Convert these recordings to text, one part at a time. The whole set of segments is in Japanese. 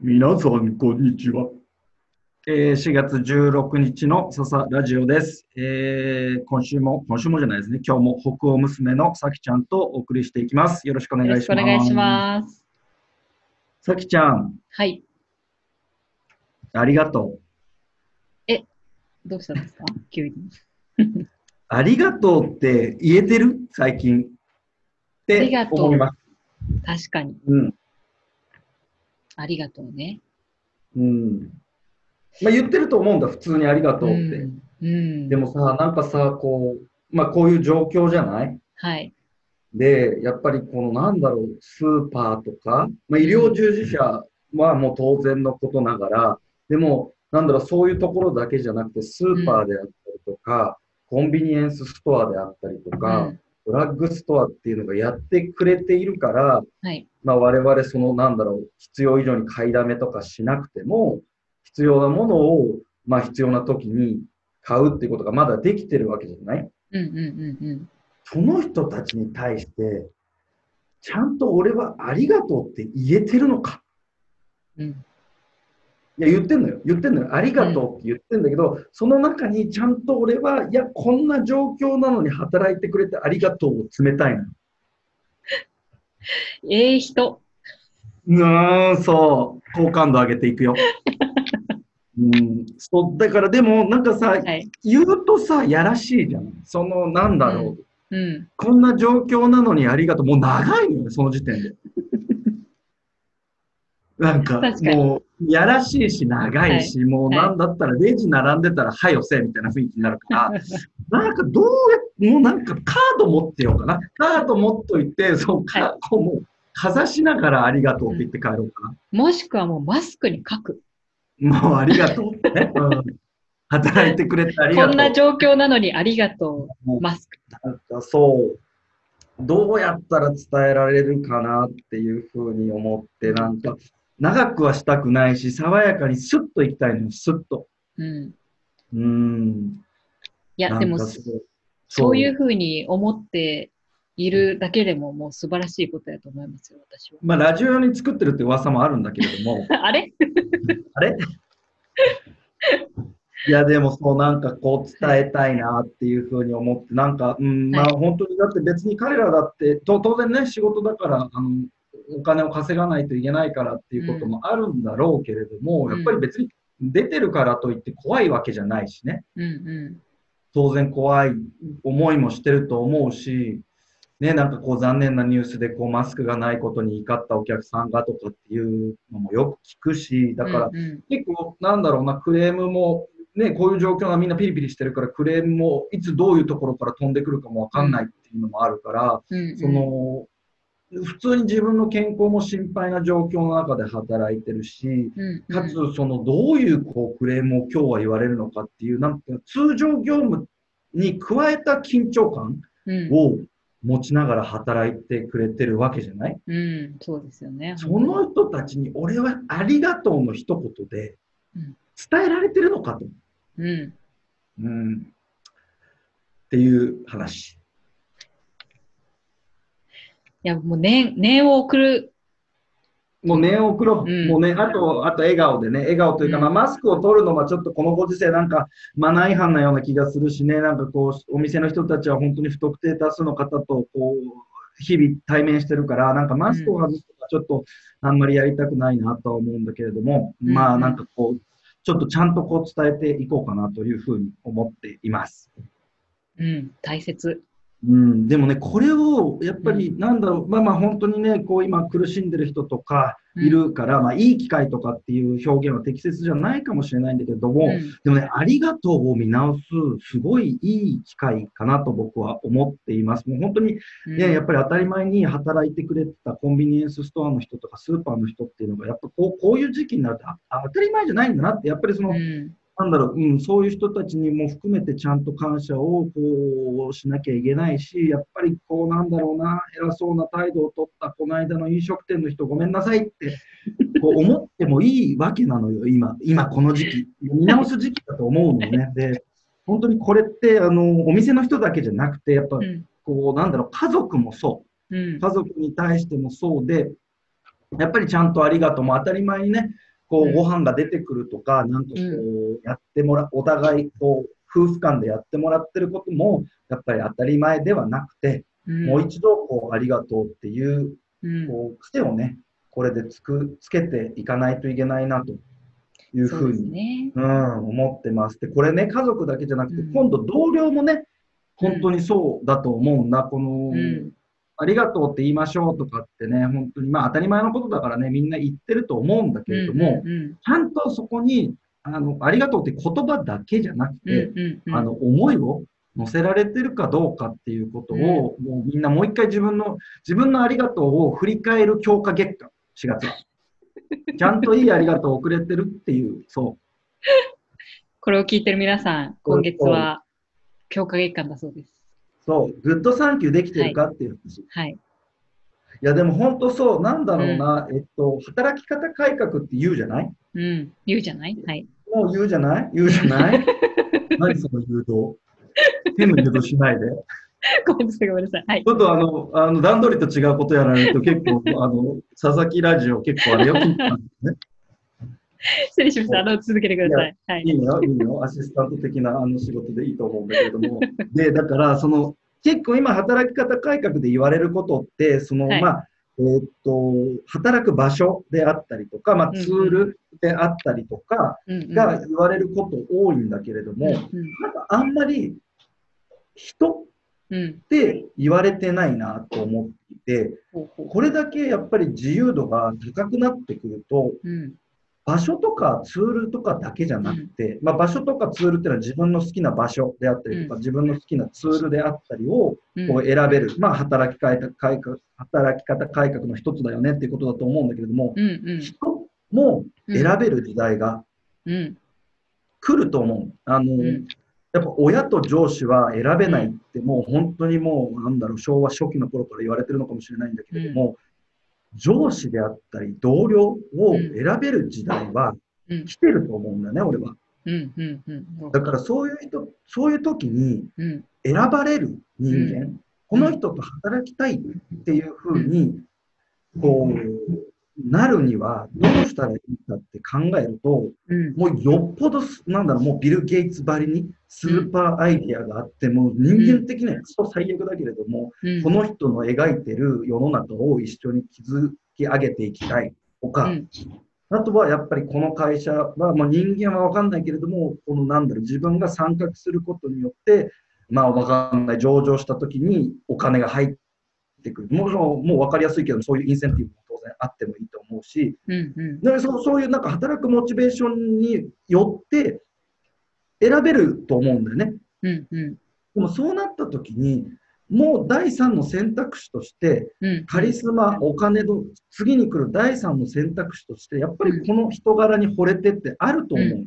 皆さん、こんにちは。えー、4月16日の笹ラジオです、えー。今週も、今週もじゃないですね。今日も北欧娘のさきちゃんとお送りしていきます。よろしくお願いします。よろしくお願いします。さきちゃん、はい。ありがとどうしたんですか？急に。う。ありがとうって言えてる？最近。ってありがとう思います。確かに。うん。ありがとうね。うん。まあ言ってると思うんだ、普通にありがとうって。うん。うん、でもさ、なんかさ、こう、まあこういう状況じゃない？はい。で、やっぱりこのなんだろう、スーパーとか、まあ、医療従事者はもう当然のことながら、でも、なんだろう、そういうところだけじゃなくて、スーパーであったりとか、コンビニエンスストアであったりとか、うんドラッグストアっていうのがやってくれているから、はい。まあ、我々そのなんだろう、必要以上に買いだめとかしなくても、必要なものを、まあ必要な時に買うっていうことがまだできてるわけじゃない？うんうんうんうん。その人たちに対して、ちゃんと俺はありがとうって言えてるのか？うん。いや、言ってんのよ。言ってんのよ。ありがとうって言ってんだけど、その中にちゃんと俺は、いや、こんな状況なのに働いてくれてありがとうを冷たいのよ。ええ人。うーん、そう。好感度上げていくよ。うん、そうだからでもなんかさ、はい。言うとさやらしいじゃんそのなんだろう、うん。こんな状況なのにありがとうもう長いのよその時点でなんかもうやらしいし長いし、もうなんだったらレジ並んでたらはよせみたいな雰囲気になるからなんかどうやもうなんかカード持ってようかな。カード持っといてそうカードもかざしながらありがとうって言って帰ろうかな、もしくはもうマスクに書く。もうありがとうってね、うん、働いてくれてありがとう。こんな状況なのにありがとう。マスク。なんかそう、どうやったら伝えられるかなっていうふうに思って、なんか、長くはしたくないし、爽やかにスッといきたいのよ、スッと。うん。うーん。いや、でも、そういうふうに思っているだけでももう素晴らしいことやと思いますよ、私は。まあ、ラジオ用に作ってるって噂もあるんだけれども、あれ？あれ？いや、でもそう、なんかこう伝えたいなっていうふうに思って、なんか、うん、まあはい本当にだって別に彼らだって、と当然ね、仕事だから、あの、お金を稼がないといけないからっていうこともあるんだろうけれども、うん。やっぱり別に出てるからといって怖いわけじゃないしね、うんう当然怖い思いもしてると思うし、ね、なんかこう残念なニュースでこうマスクがないことに怒ったお客さんがとかっていうのもよく聞くし、ん。だから結構なんだろうな、クレームも、ね、こういう状況がみんなピリピリしてるから、クレームもいつどういうところから飛んでくるかもわかんないっていうのもあるから、その、普通に自分の健康も心配な状況の中で働いてるし、うんうんかつ、その、どういうこうクレームを今日は言われるのかっていう、なんていうの通常業務に加えた緊張感うんを持ちながら働いてくれてるわけじゃない？うん、そうですよね。その人たちに俺はありがとうの一言でうん伝えられてるのかと。うん。うん。っていう話。いや、もう念、念を送る。もう念を送ろう。うんもうね、あと、あと笑顔でね、笑顔というか、うんまあ、マスクを取るのはちょっとこのご時世なんかマナー違反なような気がするしね、なんかこう、お店の人たちは本当に不特定多数の方とこう、日々対面してるから、なんかマスクを外すとかちょっとあんまりやりたくないなとは思うんだけれども、うんまあなんかこう、ちょっとちゃんとこう伝えていこうかなというふうに思っています。うん、大切。うん、でもね、これをやっぱりなんだろう、まあまあ本当にね、こう今苦しんでる人とかいるから、まあいい機会とかっていう表現は適切じゃないかもしれないんだけども、うん。でもね、ありがとうを見直す、すごいいい機会かなと僕は思っています。もう本当にうん。ね、やっぱり当たり前に働いてくれてたコンビニエンスストアの人とかスーパーの人っていうのが、やっぱこうこういう時期になるとあ当たり前じゃないんだなって、やっぱりその、うんなんだろう、うん、そういう人たちにも含めてちゃんと感謝をこうしなきゃいけないし、やっぱりこうなんだろうな、偉そうな態度を取ったこの間の飲食店の人ごめんなさいってこう思ってもいいわけなのよ、今、今この時期。見直す時期だと思うのね。で、本当にこれってあのお店の人だけじゃなくて、やっぱうんこうなんだろう、家族もそう。うん家族に対してもそうで、やっぱりちゃんとありがとうも当たり前にね、こうご飯が出てくるとか、なんかこう、やってもら、お互い、こう、夫婦間でやってもらってることも、やっぱり当たり前ではなくて、うん。もう一度、こう、ありがとうっていう、うん。こう、癖をね、これでつく、つけていかないといけないな、というふうに、ね。うん、思ってます。で、これね、家族だけじゃなくて、うん。今度同僚もね、本当にそうだと思うんだ。この、うんありがとうって言いましょうとかってね、本当に、まあ当たり前のことだからね、みんな言ってると思うんだけれども、うんうんちゃんとそこに、あの、ありがとうって言葉だけじゃなくうんて、うんうんあの、思いを乗せられてるかどうかっていうことを、もうみんなもう一回自分の、自分のありがとうを振り返る強化月間、4月。ちゃんといいありがとうをくれてるっていう、そう。これを聞いてる皆さん、今月は強化月間だそうです。そう、 Good Thank you できてるかっていう話。い、はい。や、でも本当そう、なんだろうな、えっと、働き方改革って言うじゃない？うん。言うじゃない？はい。もう言うじゃない？言うじゃない？何その誘導？変な誘導しないで。ごめんなさい、ごめんなさい。はいち。ょっとあの、あの段取りと違うことやられると結構、あの、佐々木ラジオ結構あれよ、聞いたんですね。失礼しました。あの、続けてください。はいい。いのよ、いいのよ。アシスタント的なあの仕事でいいと思うんだけれども。で、だから、その、結構今、働き方改革で言われることって、その、はいまあ、えーっと、働く場所であったりとか、まあ、うんうんツールであったりとかうんうんが言われること多いんだけれども、うんなんかあんまり人うん。って言われてないなと思っていて、これだけやっぱり自由度が高くなってくると、うん。場所とかツールとかだけじゃなくて、まあ、場所とかツールっていうのは自分の好きな場所であったりとか、うん自分の好きなツールであったりをうんこう選べる、まあ、働き改革改革働き方改革の一つだよねっていうことだと思うんだけれども、人もうん。選べる時代がうん。来ると思う。あのうんやっぱ親と上司は選べないって、もう本当にもう、なんだろう、昭和初期の頃から言われてるのかもしれないんだけれども、上司であったり同僚を選べる時代はうん。来てると思うんだよね、俺は。だからそういう人、そういう時にうん。選ばれる人間、うこの人と働きたいっていうふうに、こう、なるにはどうしたらいいかって考えると、うん。もうよっぽどす、なんだろう、もうビル・ゲイツばりにスーパーアイディアがあって、もう人間的にはクソ最悪だけれども、うん。この人の描いてる世の中を一緒に築き上げていきたいとか、うん。あとはやっぱりこの会社は、まあ、人間は分かんないけれども、このなんだろう、自分が参画することによって、まあ分かんない、上場したときにお金が入ってくる。もちろん、もう分かりやすいけど、そういうインセンティブ然あってもいいと思うし、うん。うん。でそうそういうなんか働くモチベーションによって選べると思うんだよね。うん。うん。でもそうなったときに、もう第三の選択肢として、うん。カリスマ、お金の、次に来る第三の選択肢として、やっぱりこの人柄に惚れてってあると思う。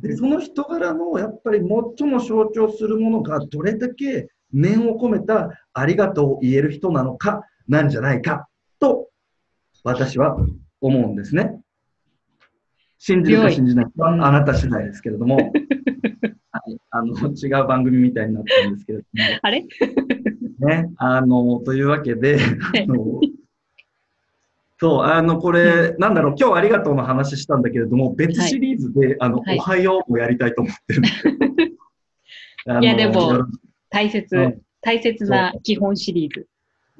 で、その人柄の、やっぱり最も象徴するものが、どれだけ念を込めたありがとうを言える人なのか、なんじゃないか、と、私は思うんですね。信じるか信じないかあなた次第ですけれども、はい、あの違う番組みたいになったんですけれども、あれ？ね、あの、というわけで、あのそう、あの、これ、なんだろう、今日ありがとうの話したんだけれども、別シリーズで、あの、はい。おはようもやりたいと思ってるんで いやでも大う切ん、大切な基本シリーズ。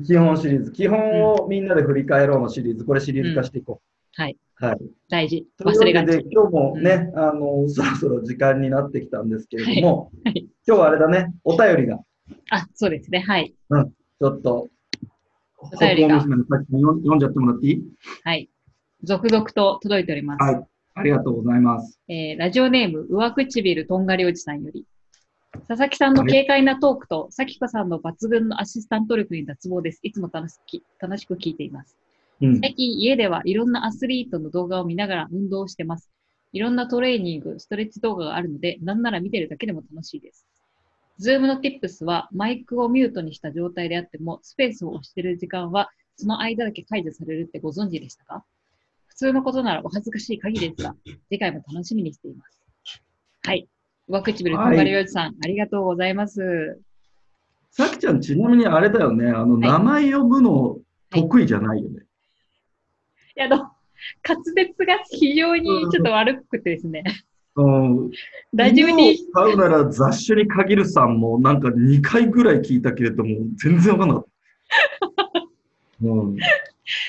基本シリーズ、基本をみんなで振り返ろうのシリーズ、これシリーズ化していこはい。う。はい。大事。忘れがち。今日もね、あの、そろそろ時間になってきたんですけれども、はいはい今日はあれだね、お便りが、あ、そうですね。はい。ちょっと、お便りが娘のさっきの読ん読んじゃってもらっていい？はい。続々と届いております。はい。ありがとうございます。えーラジオネーム、上唇とんがりおじさんより。佐々木さんの軽快なトークと、咲子さんの抜群のアシスタント力に脱帽です。いつも楽しき楽しく聞いています。うん。最近家ではいろんなアスリートの動画を見ながら運動をしてます。いろんなトレーニング、ストレッチ動画があるので、なんなら見てるだけでも楽しいです。ズームの Tips はマイクをミュートにした状態であっても、スペースを押してる時間はその間だけ解除されるってご存知でしたか？普通のことならお恥ずかしい限りですが、次回も楽しみにしています。はい。上唇とんがりおじさん、ありがとうございます。さきちゃん、ちなみにあれだよね、あの、い名前呼ぶの得意じゃないよね。や、あの、滑舌が非常にちょっと悪くてですね。うん、大丈夫に、犬を飼うなら雑種に限るさんもなんか2回ぐらい聞いたけれども、全然わかんなかった。うん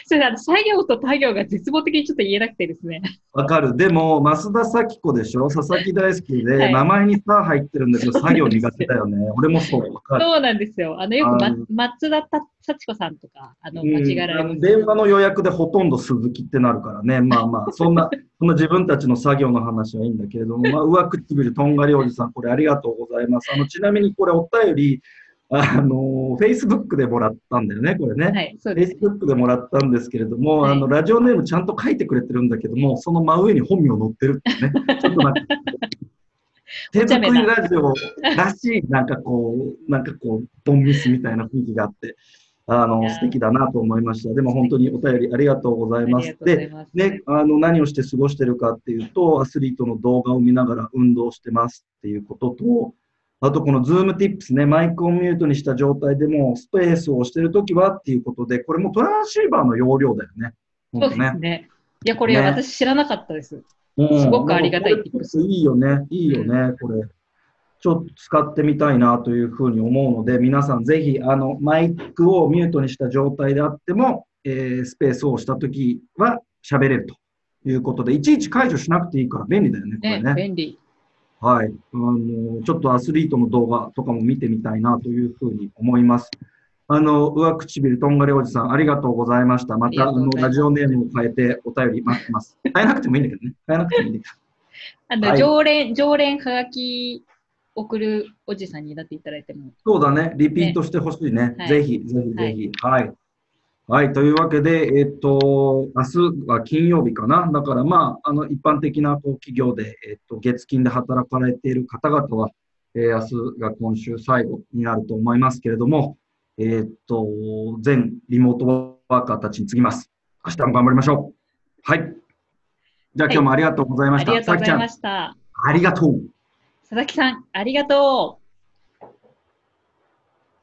それあの作業と他行が絶望的にちょっと言えなくてですね。わかる。でも、増田咲子でしょ？佐々木大好きで、はい名前にさ入ってるんだけど、作業苦手だよね。俺もそう。わかる。そうなんですよ。あの、よく、ま松田た幸子さんとか、あの、うん間違えられ電話の予約でほとんど鈴木ってなるからね。まあまあ、そんな、そんな自分たちの作業の話はいいんだけれども、まあ、上唇とんがりおじさん、これありがとうございます。あの、ちなみにこれお便り、あの、Facebook でもらったんだよね、これね。はい、そうです。Facebook でもらったんですけれども、はいあのラジオネームちゃんと書いてくれてるんだけども、その真上に本名載ってるってね、ちょっとなんか、手作りラジオらしい、なんかこう、なんかこう、ドンミスみたいな雰囲気があって、あの素敵だなと思いました。でも本当にお便りありがとうございますます。ね、あの何をして過ごしてるかっていうと、アスリートの動画を見ながら運動してますっていうことと、あとこの Zoom Tips ね、マイクをミュートにした状態でもスペースをしてるときはっていうことで、これもトランシーバーの容量だよね。そうですね。ね。いや、これね私知らなかったです。うんすごくありがたいいいよね。いいよね、これ。ちょっと使ってみたいなというふうに思うので、皆さんぜひ、あの、マイクをミュートにした状態であっても、えースペースをしたときは喋れるということで、いちいち解除しなくていいから便利だよね、これね、ね。便利。はい。あの、ちょっとアスリートの動画とかも見てみたいなというふうに思います。あの、上唇とんがりおじさん、ありがとうございました。また、あの、がとうございますラジオネームを変えてお便り待ってます。変えなくてもいいんだけどね。変えなくてもいいんだけど。あの、はい常連、常連はがき送るおじさんになっていただいても。そうだね。リピートしてほしいね。はいぜひ、ぜひ、ぜひ。はい。はい。というわけで、えっと、明日は金曜日かな。だから、まあ、あの、一般的なこう企業で、えっと、月金で働かれている方々は、えー明日が今週最後になると思いますけれども、えっと、全リモートワーカーたちに次ぎます。明日も頑張りましょう。はい。じゃあ、はい今日もありがとうございました。ありがとうございまさした。きちゃん、ありがとう。佐々木さん、ありがとう。